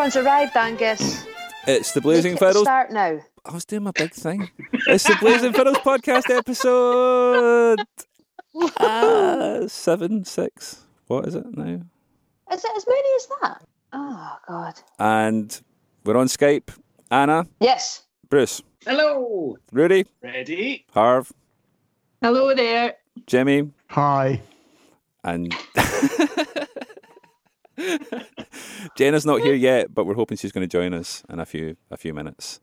Everyone's arrived, Angus. It's the Blazing it Fiddles. Start now. I was doing my big thing. It's the Blazing Fiddles podcast episode uh, seven, six. What is it now? Is it as many as that? Oh God. And we're on Skype. Anna, Yes. Bruce, Hello. Rudy, Ready? Harv, Hello there. Jimmy, Hi. and Jenna's not here yet, but we're hoping she's going to join us in a few a few minutes.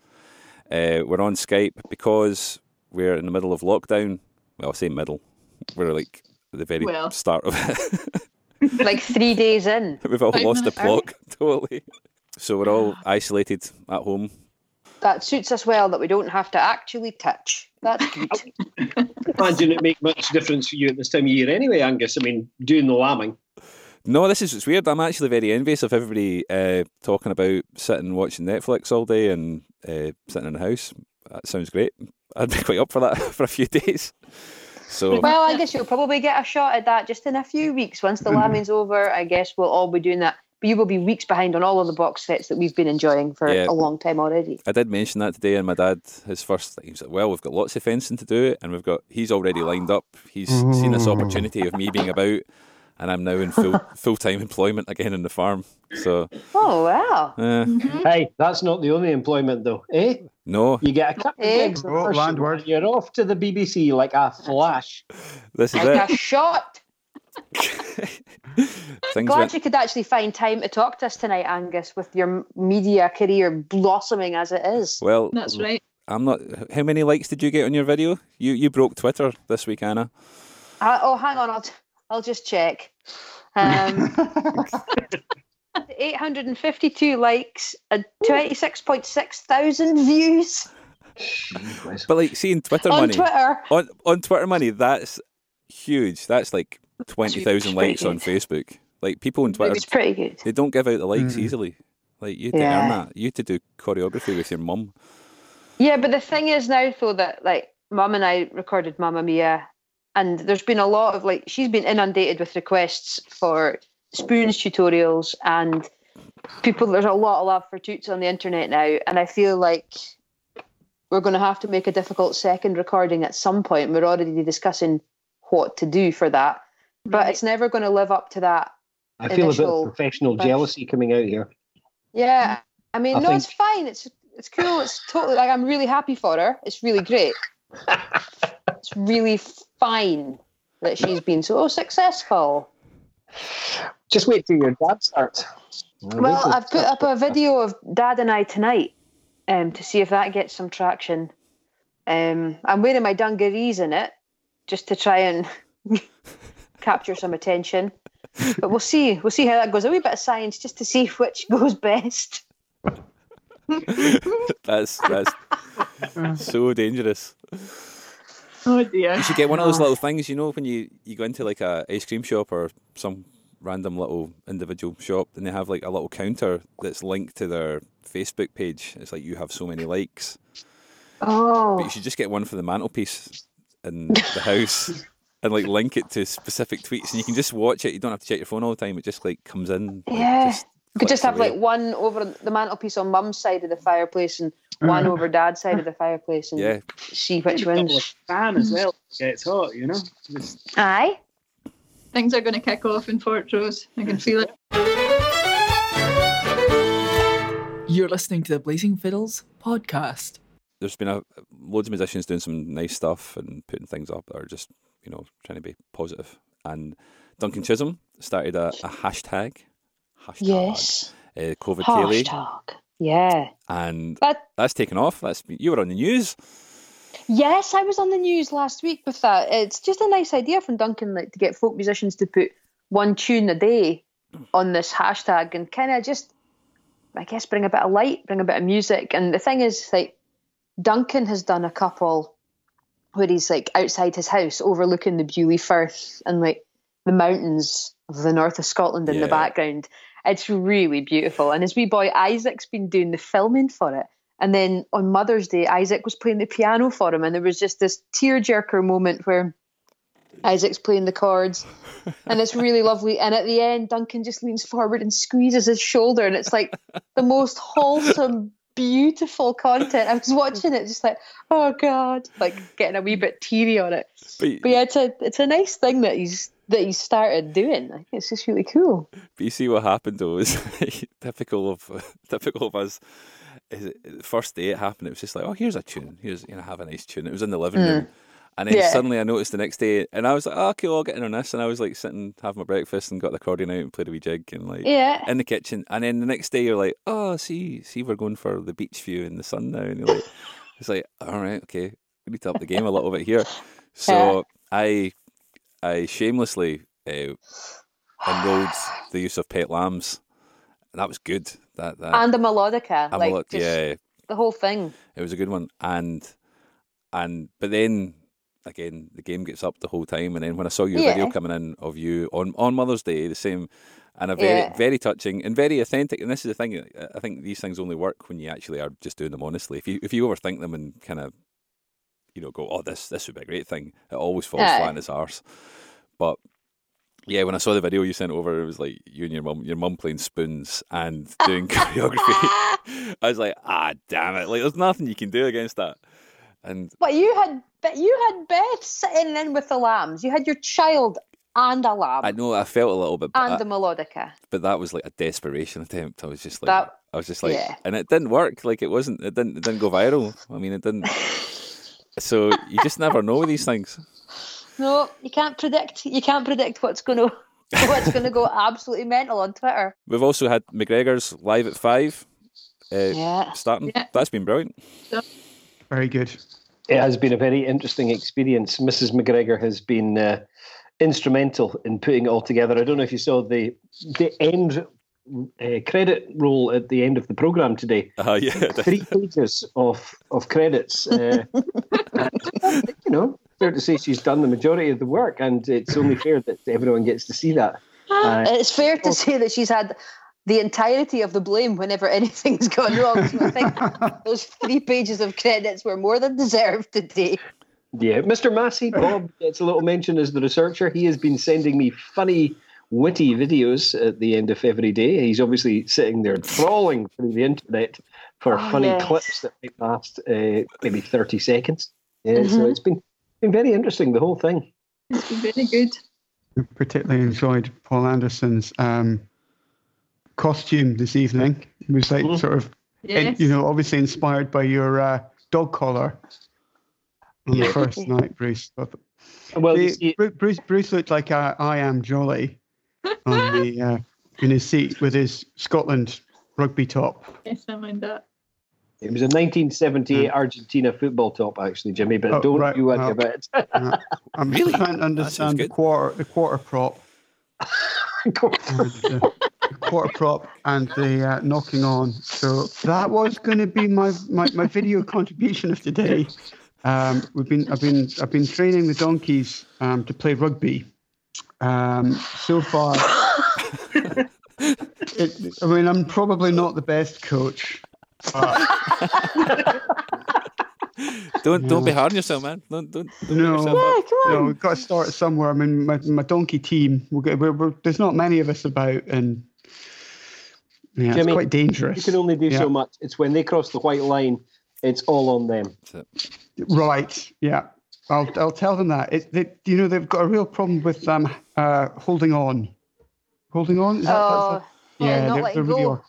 Uh, we're on Skype because we're in the middle of lockdown. Well, I say middle. We're like at the very Well. start of it. Like three days in. We've all Five lost the minutes. plot totally. So we're all isolated at home. That suits us well that we don't have to actually touch. That's good. Imagine it make much difference for you at this time of year anyway, Angus. I mean, doing the lambing. No, this is it's weird. I'm actually very envious of everybody uh, talking about sitting watching Netflix all day and uh, sitting in the house. That sounds great. I'd be quite up for that for a few days. So well, I guess you'll probably get a shot at that just in a few weeks. Once the lambing's over, I guess we'll all be doing that. But you will be weeks behind on all of the box sets that we've been enjoying for Yeah. a long time already. I did mention that today, and my dad, his first, he was like, "Well, we've got lots of fencing to do, and we've got he's already lined up. He's seen this opportunity of me being about, and I'm now in full full time employment again in the farm. So, Oh wow. uh, Hey, that's not the only employment though, eh? no, You get a couple of Eh? gigs Oh, first landward. You're off to the BBC like a flash. this is Like it. a shot. Things Glad went, you could actually find time to talk to us tonight, Angus, with your media career blossoming as it is. well. That's right. I'm not. How many likes did you get on your video? You you broke Twitter this week, Anna. Uh, oh, hang on, I'll, I'll just check. Um, 852 likes and 26.6 thousand views But like seeing Twitter on money Twitter. on on Twitter money, that's huge. That's like twenty thousand pretty likes on. Facebook. Like people on Twitter, It's pretty good. they don't give out the likes Mm. easily. Like you had to earn that. You had to do choreography with your mum. Yeah, but the thing is now, though, that like Mum and I recorded Mamma Mia, and there's been a lot of like she's been inundated with requests for spoons tutorials, and people. There's a lot of love for toots on the internet now, and I feel like we're going to have to make a difficult second recording at some point. We're already discussing what to do for that, but Right. it's never going to live up to that. I feel a bit Initial- of professional jealousy coming out here. Yeah, I mean, I no, think- it's fine. It's it's cool. It's totally like I'm really happy for her. It's really great. it's really fine that she's been so successful. Just wait till your dad starts. Well, I've put up a video of Dad and I tonight um, to see if that gets some traction. Um, I'm wearing my dungarees in it just to try and capture some attention. But we'll see. We'll see how that goes. A wee bit of science just to see which goes best. That's that's so dangerous. Oh dear. You should get one of those little things, you know, when you, you go into like a ice cream shop or some random little individual shop and they have like a little counter that's linked to their Facebook page. It's like you have so many likes. But Oh, you should just get one for the mantelpiece in the house and like link it to specific tweets and you can just watch it. You don't have to check your phone all the time. It just like comes in. like, Yeah. just You could just have like one over the mantelpiece on mum's side of the fireplace and one uh-huh. over dad's side of the fireplace and Yeah. see which Double wins. fan as well. Yeah, it's hot, you know. Just Aye. Things are going to kick off in Fortrose. I can feel it. You're listening to the Blazing Fiddles podcast. There's been a loads of musicians doing some nice stuff and putting things up that are just, you know, trying to be positive. And Duncan Chisholm started a, a hashtag. Hashtag. Yes. Uh, COVID. Hashtag. Yeah. And But that's taken off. That's you were on the news. yes, I was on the news last week with that. It's just a nice idea from Duncan, like to get folk musicians to put one tune a day on this hashtag and kind of just, I guess, bring a bit of light, bring a bit of music. And the thing is, like, Duncan has done a couple where he's like outside his house overlooking the Beauly Firth and like the mountains of the north of Scotland in Yeah. the background. It's really beautiful. And his wee boy Isaac's been doing the filming for it. And then on Mother's Day, Isaac was playing the piano for him, and there was just this tearjerker moment where Isaac's playing the chords, and it's really lovely. And at the end, Duncan just leans forward and squeezes his shoulder, and it's like the most wholesome, beautiful content. I was watching it, just like, oh god, like getting a wee bit teary on it. But, But yeah, it's a it's a nice thing that he's that he started doing. I think it's just really cool. but you see what happened though is typical of typical of us. Is it, the first day it happened, it was just like, oh, here's a tune. Here's you know, have a nice tune. It was in the living room. And then Mm. Yeah. suddenly I noticed the next day, and I was like, oh, okay, well, I'll get in on this. And I was like sitting, having my breakfast, and got the accordion out and played a wee jig, and like Yeah. in the kitchen. And then the next day, you're like, oh, see, see, we're going for the beach view in the sun now. And you're like, it's like, all right, okay, we need to up the game a little bit here. So I, I shamelessly uh, enrolled the use of pet lambs. That was good. That that and the melodica, like just yeah, the whole thing. it was a good one. And and but then again, the game gets up the whole time. And then when I saw your video coming in of you on on Mother's Day, the same. And a very, Yeah. very touching and very authentic. And this is the thing. I- I think these things only work when you actually are just doing them honestly. If you if you overthink them and kind of, you know, go, oh, this this would be a great thing, it always falls Aye. flat on its arse. But yeah, when I saw the video you sent over, it was like you and your mum, your mum playing spoons and doing choreography. I was like, ah, damn it! Like, there's nothing you can do against that. And But you had but you had Beth sitting in with the lambs. You had your child and a lamb I know I felt a little bit, and the melodica. but that was like a desperation attempt. I was just like, That- I was just like, yeah. and it didn't work. Like it wasn't, it didn't, it didn't go viral. I mean, it didn't. So you just never know with these things. No, you can't predict. You can't predict what's going to what's going to go absolutely mental on Twitter. We've also had MacGregor's live at five. Uh, Yeah. starting. Yeah. That's been brilliant. Very good. It has been a very interesting experience. Mrs. McGregor has been uh, instrumental in putting it all together. I don't know if you saw the the end uh, credit roll at the end of the program today. Uh, yeah, Three pages of of credits. Uh, and, you know, fair to say she's done the majority of the work, and it's only fair that everyone gets to see that. Uh, It's fair to say that she's had the entirety of the blame whenever anything's gone wrong. So I think those three pages of credits were more than deserved today. Yeah, Mr. Massie, Bob gets a little mention as the researcher. He has been sending me funny, witty videos at the end of every day. He's obviously sitting there trawling through the internet for Oh, funny yes. clips that might last uh, maybe 30 seconds. Yeah, so Mhm. it's been, been very interesting, the whole thing. It's been very good. I particularly enjoyed Paul Anderson's um, costume this evening. It was like Mhm. sort of, Yes. and, you know, obviously inspired by your uh, dog collar on the first night, Bruce. But Well, you the- see, Bruce, Bruce looked like uh, I am Jolly on the uh, in his seat with his Scotland rugby top. yes, I mind that. It was a 1978 Argentina football top, actually, Jimmy, but Oh, don't right, you worry well. about it. Uh, I'm Really? trying to understand the quarter the quarter prop. and the quarter prop and the uh, knocking on. So that was going to be my, my, my video contribution of today. Um, we've been I've been I've been training the donkeys um, to play rugby. Um, so far, it, I mean I'm probably not the best coach. But don't don't be hard on yourself, man. Don't don't, don't No. Yeah, come you know, on. we've got to start somewhere. I mean, my, my donkey team, we're, go- we're, we're, there's not many of us about, and yeah, Jimmy, it's quite dangerous. You can only do Yeah. so much. It's when they cross the white line, it's all on them. Right. Yeah. I'll I'll tell them that. It, they, you know, they've got a real problem with um uh holding on. Holding on. Is that, Oh, that's yeah, a, yeah, not they're, they're really go.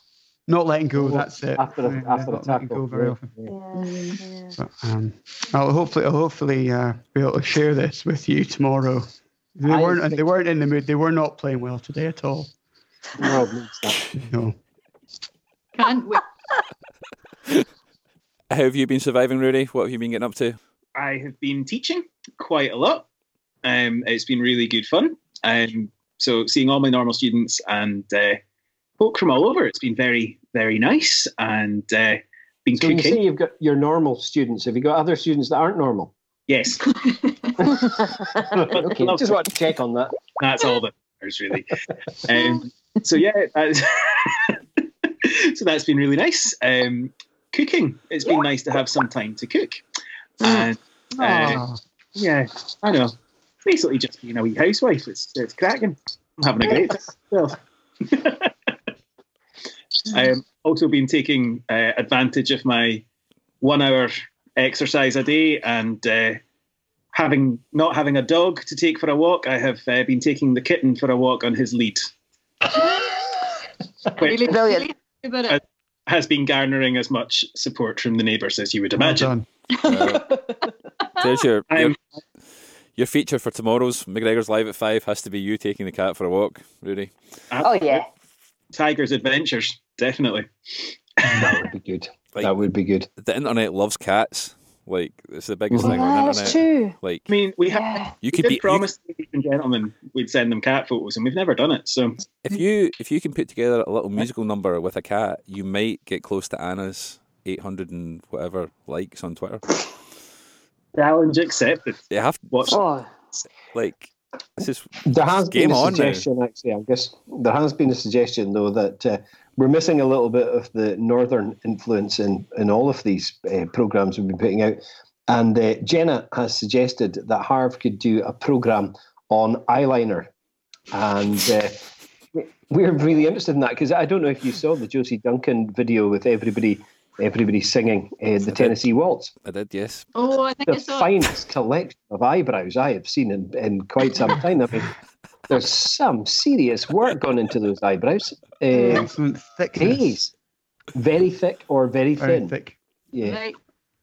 Are. Not letting go. That's it. After a, Yeah, after a not letting tackle. go very often. yeah. Yeah, yeah. But, um, I'll hopefully I'll hopefully uh, be able to share this with you tomorrow. They I weren't think- they weren't in the mood. They were not playing well today at all. The world needs that. No. Can't wait. How have you been surviving, Rudy? What have you been getting up to? I have been teaching quite a lot. Um, it's been really good fun. Um, so seeing all my normal students and uh, folk from all over, it's been very, very nice. And uh, been So when You say you've got your normal students, have you got other students that aren't normal? yes, okay, just want to check on that. that's all that matters, really. Um, so yeah, that's so that's been really nice. Um, cooking, it's been nice to have some time to cook. And uh, Ah, yeah, I know. basically just being a wee housewife. It's it's cracking. I'm having a great time. Well, I am also been taking uh, advantage of my one hour exercise a day and uh, having not having a dog to take for a walk. I have uh, been taking the kitten for a walk on his lead. Really, Brilliant. really happy about it. has been garnering as much support from the neighbours as you would imagine. done. There's your, your your feature for tomorrow's MacGregor's live at five has to be you taking the cat for a walk, Rudy. Oh yeah. Tiger's Adventures, definitely. That would be good. Like- that would be good. The internet loves cats. Like it's the biggest thing Oh, on the that's internet. true. Like I mean, we have Yeah. you we could did be you promise ladies and gentlemen we'd send them cat photos, and we've never done it. So If you if you can put together a little musical number with a cat, you might get close to Anna's eight hundred and whatever likes on Twitter. challenge accepted. You have to Watch. Oh, like this is There has been a on now. suggestion, actually, Angus. There has been a suggestion, though, that uh, we're missing a little bit of the northern influence in, in all of these uh, programs we've been putting out. And uh, Jenna has suggested that Harv could do a program on eyeliner. And uh, we're really interested in that because I don't know if you saw the Josie Duncan video with everybody everybody singing uh, the Tennessee Waltz I did yes. Oh, I think it's the I saw it. finest collection of eyebrows I have seen in, in quite some time. I mean, there's some serious work gone into those eyebrows. Uh, Excellent thickness. Very thick or very thin. Very thin. thick. Yeah, Right.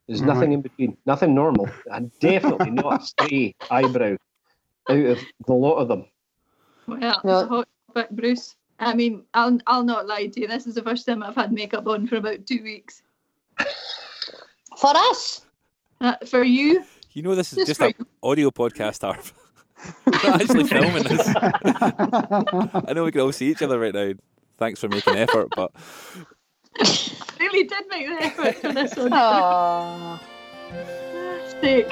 there's nothing in between. Nothing normal, and definitely not a stray eyebrow out of the lot of them. Well, No. it's a hot topic, Bruce. I mean, I'll I'll not lie to you. This is the first time I've had makeup on for about two weeks. For us. Uh, for you, You know this is Just just an audio podcast, Harv. We're not actually filming this. I know we can all see each other right now. Thanks for making effort, but really did make the effort for this one. Oh. Steak.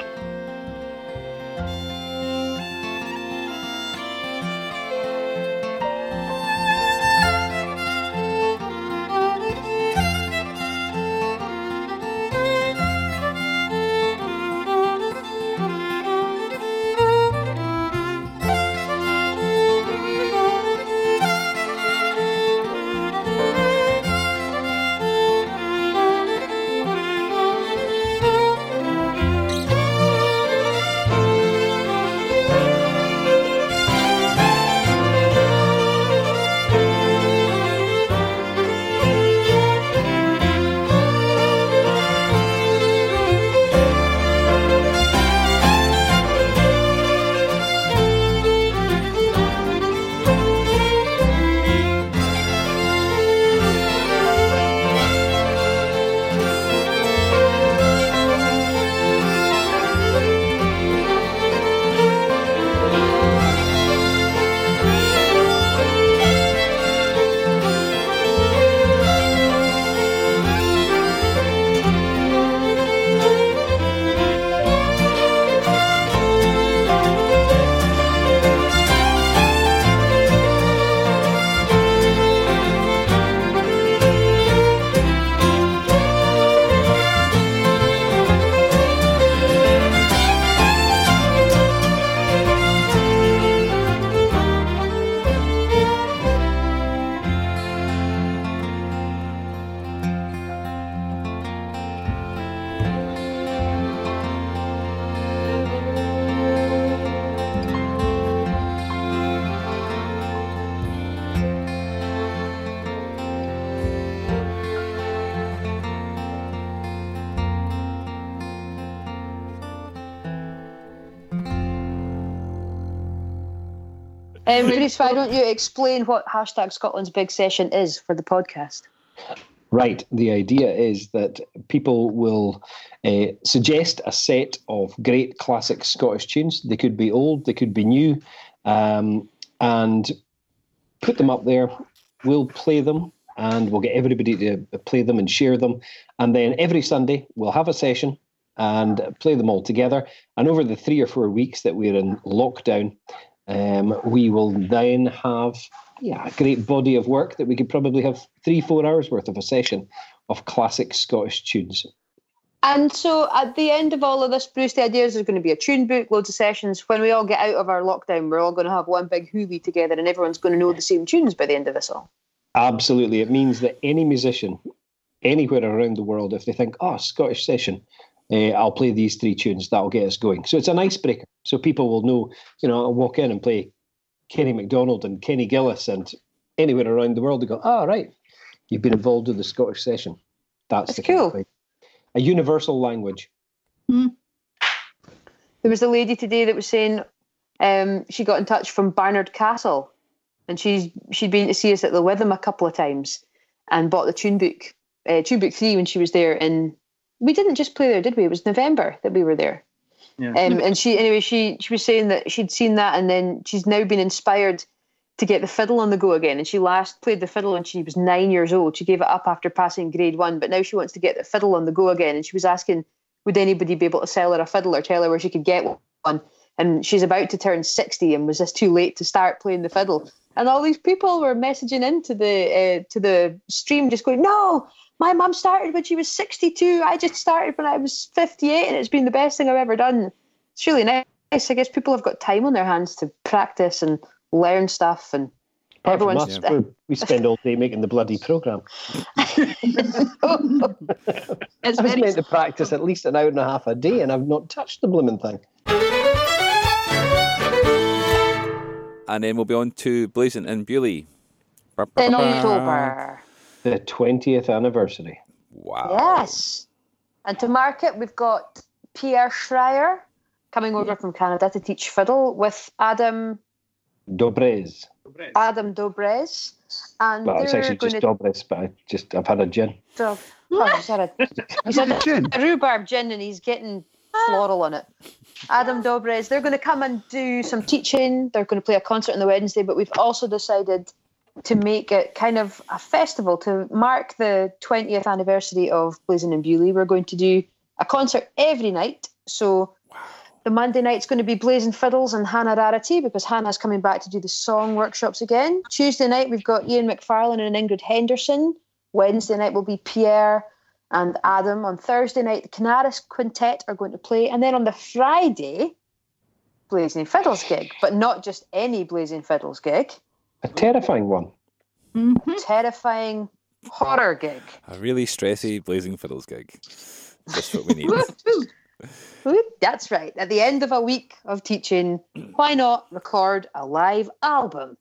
Um, why don't you explain what hashtag Scotland's big session is for the podcast? Right. The idea is that people will uh, suggest a set of great classic Scottish tunes. They could be old, they could be new, um, and put them up there. We'll play them and we'll get everybody to play them and share them. And then every Sunday, we'll have a session and play them all together. And over the three or four weeks that we're in lockdown, um, we will then have yeah, a great body of work that we could probably have three, four hours worth of a session of classic Scottish tunes. And so at the end of all of this, Bruce, the idea is there's going to be a tune book, loads of sessions. When we all get out of our lockdown, we're all going to have one big hoolie together and everyone's going to know the same tunes by the end of this all. Absolutely. It means that any musician anywhere around the world, if they think, oh, Scottish session, uh, I'll play these three tunes, that'll get us going. So it's an icebreaker. So people will know, you know, I'll walk in and play Kenny McDonald and Kenny Gillies and anywhere around the world, they go, oh, right, you've been involved with the Scottish session. That's, That's the cool. A universal language. There was a lady today that was saying um, she got in touch from Barnard Castle and she's she'd been to see us at the Witham a couple of times and bought the tune book, uh, tune book three when she was there. And we didn't just play there, did we? It was November that we were there. Yeah. Um, and she anyway, she she was saying that she'd seen that and then she's now been inspired to get the fiddle on the go again. And she last played the fiddle when she was nine years old. She gave it up after passing grade one, but now she wants to get the fiddle on the go again. And she was asking, would anybody be able to sell her a fiddle or tell her where she could get one? And she's about to turn 60 and was this too late to start playing the fiddle? And all these people were messaging into the uh, to the stream just going, no, my mum started when she was 62. I just started when I was 58 and it's been the best thing I've ever done. It's really nice. I guess people have got time on their hands to practice and learn stuff and Apart from Everyone's- us, we- we spend all day making the bloody programme. It's I was very meant to practice at least an hour and a half a day, and I've not touched the blooming thing. And then we'll be on to Blazing in Beauly. Ba, ba, in ba, ba. October. The 20th anniversary. Wow. Yes. And to mark it, we've got Pierre Schryer coming over from Canada to teach fiddle with Adam Dobres. Adam Dobres. And Well, it's actually going just to Dobres, but I just I've had a gin. Oh, he's had a, he's had a, Gin. a rhubarb gin and he's getting floral on it. Adam Dobres, they're going to come and do some teaching. They're going to play a concert on the Wednesday, but we've also decided to make it kind of a festival to mark the 20th anniversary of Blazing in Beauly. We're going to do a concert every night. So the Monday night's going to be Blazing Fiddles and Hannah Rarity because Hannah's coming back to do the song workshops again. Tuesday night we've got Iain MacFarlane and Ingrid Henderson. Wednesday night will be Pierre and Adam. On Thursday night, the Kinnaris Quintet are going to play. And then on the Friday, Blazing Fiddles gig, but not just any Blazing Fiddles gig, A terrifying one. Mhm. terrifying horror gig. A really stressy Blazing Fiddles gig. Just what we need. That's right. At the end of a week of teaching, why not record a live album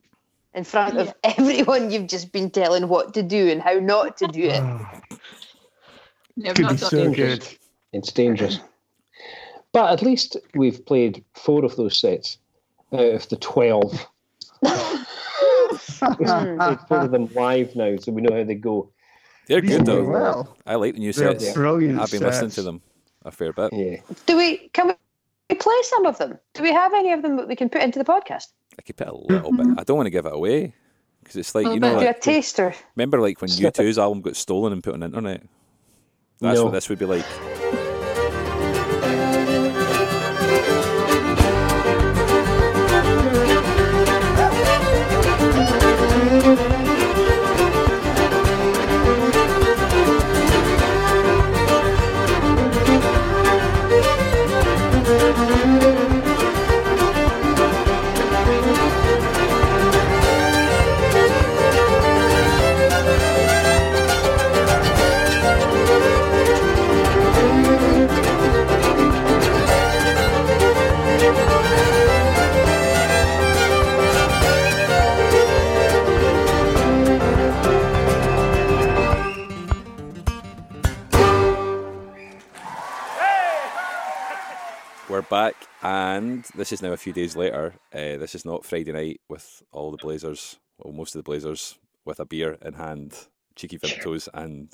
in front of everyone you've just been telling what to do and how not to do it? Yeah, Could not be so it. good. It's dangerous. But at least we've played four of those sets out of the 12. We've played mm. of them live now, so we know how they go. They're good though. Well. I like the new They're sets. brilliant. I've been listening to them a fair bit. Yeah. Do we can we play some of them? Do we have any of them that we can put into the podcast? I keep it a little bit. I don't want to give it away because it's like you know. Do a Like, taster. remember, like when U2's album got stolen and put on the internet. That's No. what this would be like. Back, and this is now a few days later. Uh, this is not Friday night with all the Blazers, well, most of the Blazers, with a beer in hand, cheeky Vimtos, and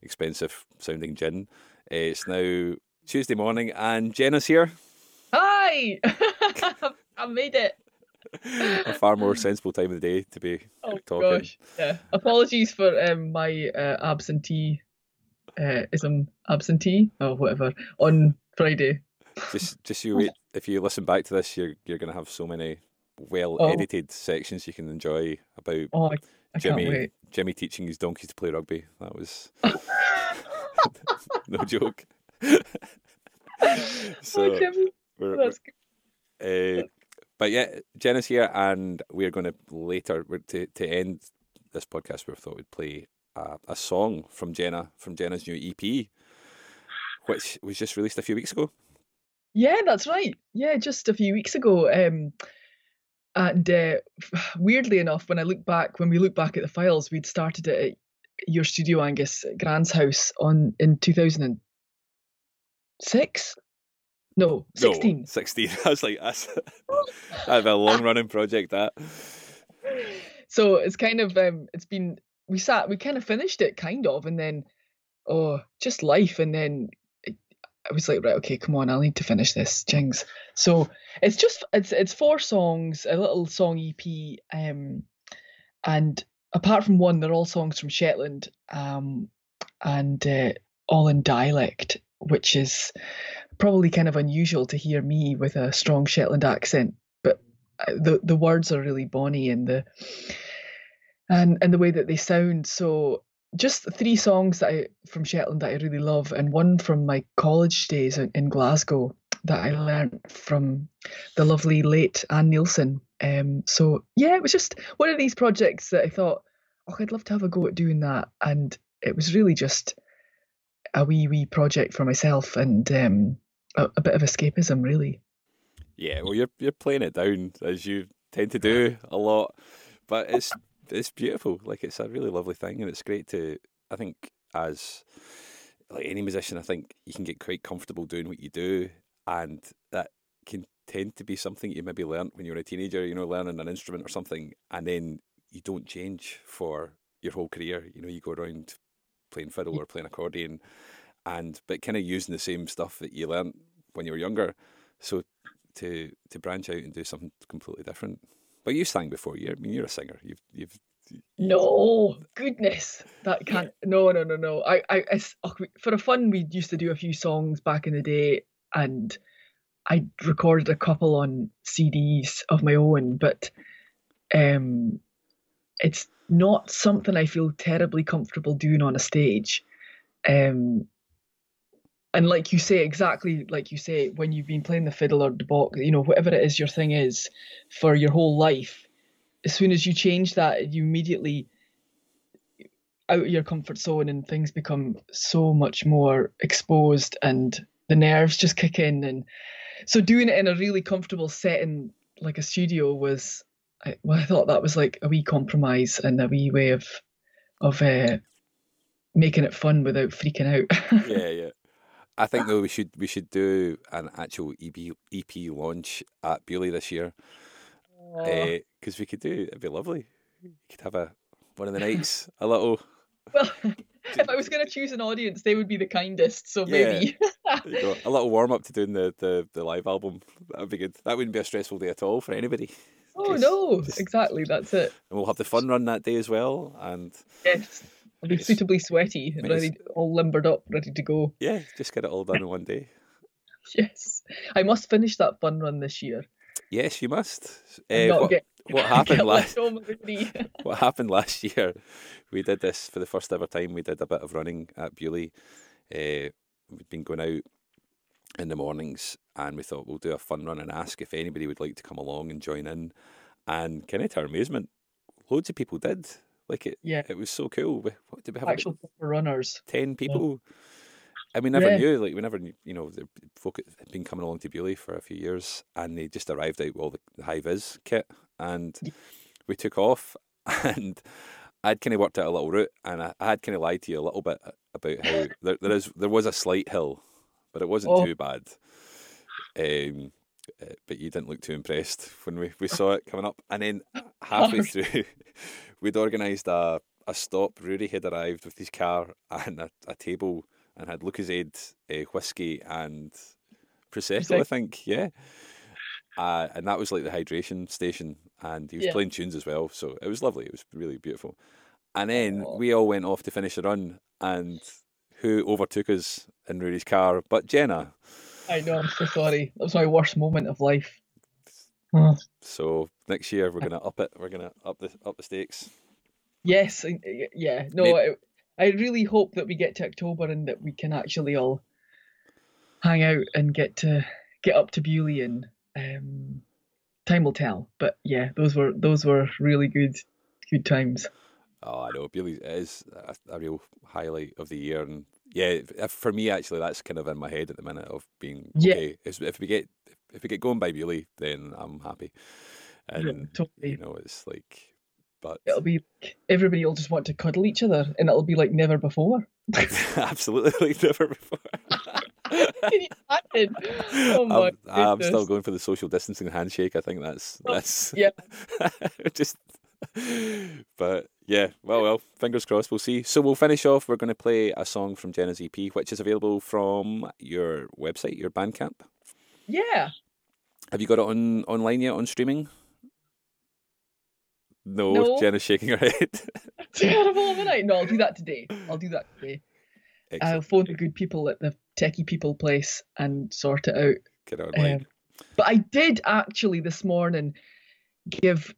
expensive sounding gin. Uh, it's now Tuesday morning, and Jenna's here. Hi! I made it. A far more sensible time of the day to be Oh talking. gosh. Yeah. Apologies for um, my uh, absentee uh, ism absentee or whatever on Friday. Just, just you wait. If you listen back to this, you're you're gonna have so many well Oh. edited sections you can enjoy about Oh, I, I Jimmy. Jimmy teaching his donkeys to play rugby. That was no joke. so oh, we're, that's we're- uh, but yeah, Jenna's here, and we're going to later to to end this podcast. We thought we'd play a, a song from Jenna from Jenna's new EP, which was just released a few weeks ago. Yeah, that's right. Yeah, just a few weeks ago. Um, and uh, weirdly enough, when I look back, when we look back at the files, we'd started it at your studio, Angus, at Grant's house on in two thousand and six. No, sixteen. No, 16. I was like, that's that'd be a long running project. That so it's kind of um it's been we sat we kind of finished it kind of and then oh just life and then I was like right okay come on I'll need to finish this jings so it's just it's it's four songs a little song EP um and apart from one they're all songs from Shetland um and uh, all in dialect which is probably kind of unusual to hear me with a strong Shetland accent but uh, the the words are really bonny and the and and the way that they sound. So just three songs that I from Shetland that I really love and one from my college days in, in Glasgow that I learned from the lovely late Anne Nielsen. Um so yeah it was just one of these projects that I thought oh I'd love to have a go at doing that. And it was really just a wee wee project for myself and um a, a bit of escapism really. Yeah, well, you're you're playing it down as you tend to do a lot, but it's it's beautiful. Like it's a really lovely thing, and it's great to. I think as like any musician, I think you can get quite comfortable doing what you do, and that can tend to be something you maybe learnt when you were a teenager. You know, learning an instrument or something, and then you don't change for your whole career. You know, you go around playing fiddle or playing accordion, and but kind of using the same stuff that you learnt when you were younger. So to to branch out and do something completely different. But you sang before. You, I mean, you're a singer. You've you've No, goodness, that can't. No, no, no, no. I, I, it's, oh, for a fun, we used to do a few songs back in the day, and I recorded a couple on CDs of my own, but um, it's not something I feel terribly comfortable doing on a stage. Um, and like you say, exactly like you say, when you've been playing the fiddle or the box, you know, whatever it is your thing is for your whole life, as soon as you change that, you immediately out of your comfort zone and things become so much more exposed and the nerves just kick in and so doing it in a really comfortable setting like a studio was I, well, I thought that was like a wee compromise and a wee way of of uh, making it fun without freaking out. yeah, yeah. I think though we should we should do an actual EP EP launch at Beauly this year because eh, we could do it'd be lovely. We could have a one of the nights a little well, if I was going to choose an audience, they would be the kindest. So maybe. a little warm up to doing the, the, the live album. That would be good. That wouldn't be a stressful day at all for anybody. oh no, just- exactly. That's it. And we'll have the fun run that day as well. And Yes. I'll be suitably sweaty and ready, all limbered up, ready to go. yeah, just get it all done in one day. Yes, I must finish that fun run this year. Yes, you must. Uh, what, get, what happened last what happened last year, we did this for the first ever time. We did a bit of running at Beauly. Uh, we'd been going out in the mornings, and we thought we'll do a fun run and ask if anybody would like to come along and join in. And of to our amazement, loads of people did. Like it, Yeah. it was so cool. We, did we have? Actual runners. ten people. And we never Yeah. knew, like we never, knew, you know, the folk had been coming along to Beauly for a few years, and they just arrived out with all the, high vis kit, and we took off, and I'd kind of worked out a little route, and I, I had kind of lied to you a little bit about how there, there is there was a slight hill, but it wasn't Oh. too bad. Um, uh, but you didn't look too impressed when we, we saw it coming up, and then halfway through, we'd organised a a stop. Rory had arrived with his car and a, a table and had Lucozade, uh, whiskey, and prosecco. I think, yeah. Uh, and that was like the hydration station, and he was Yeah. playing tunes as well. So it was lovely. It was really beautiful. And then Aw. we all went off to finish the run, and who overtook us in Rory's car? But Jenna. I know. I'm so sorry. That was my worst moment of life. So next year we're gonna up it. We're gonna up the up the stakes. Yes, yeah. No, Maybe- I, I really hope that we get to October and that we can actually all hang out and get to get up to Beauly and um, time will tell. But yeah, those were those were really good good times. Oh, I know. Beauly is a, a real highlight of the year, and yeah, for me actually, that's kind of in my head at the minute of being Yeah. okay. If if we get if we get going by Beauly, then I'm happy. And totally. you know, it's like, but It'll be everybody will just want to cuddle each other, and it'll be like never before. absolutely like never before. Can you imagine? Oh my I'm, I'm still going for the social distancing handshake. I think that's Oh, that's yeah. just. But yeah, well, well, fingers crossed. We'll see. So we'll finish off. We're going to play a song from Jenna's EP, which is available from your website, your Bandcamp. Yeah. Have you got it on online yet on streaming? No, No. Jenna's shaking her head. Terrible, I? No, I'll do that today. I'll do that today. Excellent. I'll phone the good people at the techie people place and sort it out. Get online. Um, but I did actually this morning give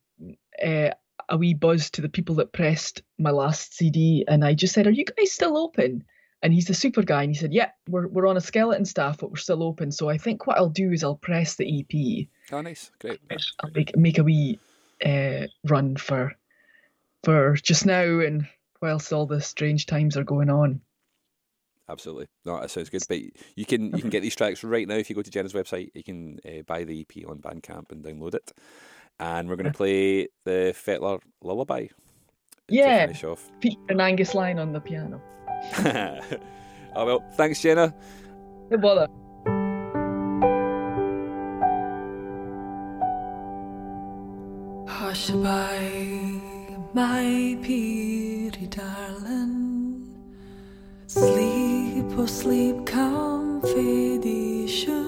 uh, a wee buzz to the people that pressed my last CD, and I just said, "Are you guys still open?" And he's the super guy, and he said, "Yeah, we're we're on a skeleton staff, but we're still open." So I think what I'll do is I'll press the EP. oh, nice, great. I'll make make a wee uh, run for for just now, and whilst all the strange times are going on. Absolutely. No, that sounds good. But you can you can get these tracks right now if you go to Jenna's website. You can uh, buy the EP on Bandcamp and download it. And we're going to play the Fetlar Lullaby. to Yeah, finish off. featuring Angus Lyon on the piano. oh well, thanks, Jenna. No bother. Hush-a-bye, my pretty darling. Sleep, oh sleep, come, confidation.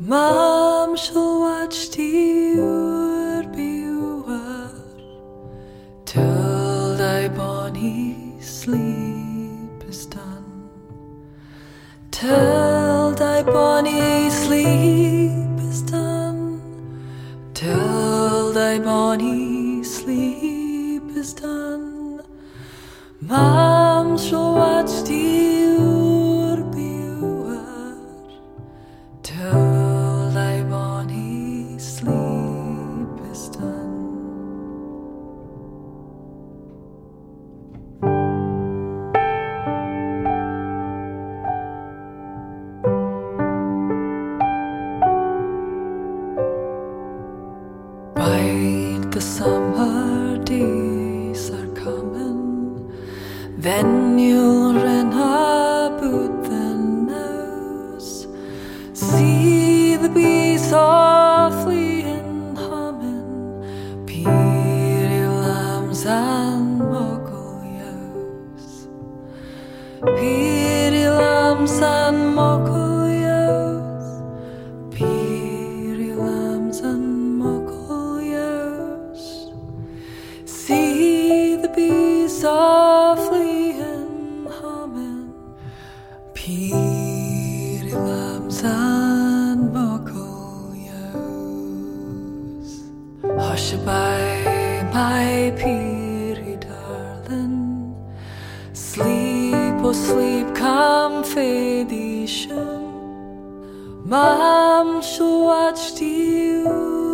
Mom shall Sleep, oh sleep, come confidation. Mom shall watch the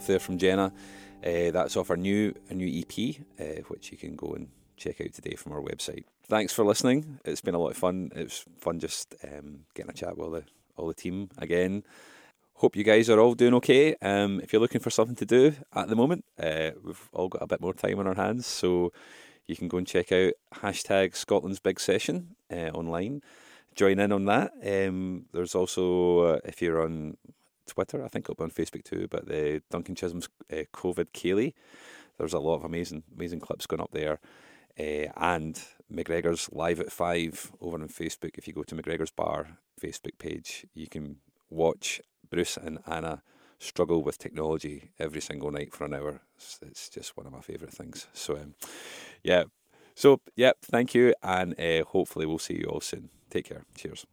stuff there from Jenna. Uh, that's off our new a new EP, uh, which you can go and check out today from our website. Thanks for listening. It's been a lot of fun. It was fun just um, getting a chat with all the all the team again. Hope you guys are all doing okay. Um, if you're looking for something to do at the moment, uh, we've all got a bit more time on our hands, so you can go and check out hashtag Scotland's Big Session uh, online. Join in on that. Um, there's also, uh, if you're on Twitter, I think it'll be on Facebook too, but the Duncan Chisholm's uh, COVID Ceilidh. There's a lot of amazing, amazing clips going up there. Uh, and MacGregor's live at five over on Facebook. If you go to MacGregor's Bar Facebook page, you can watch Bruce and Anna struggle with technology every single night for an hour. It's, it's just one of my favourite things. So, um, yeah. So, yeah, thank you. And uh, hopefully, we'll see you all soon. Take care. Cheers.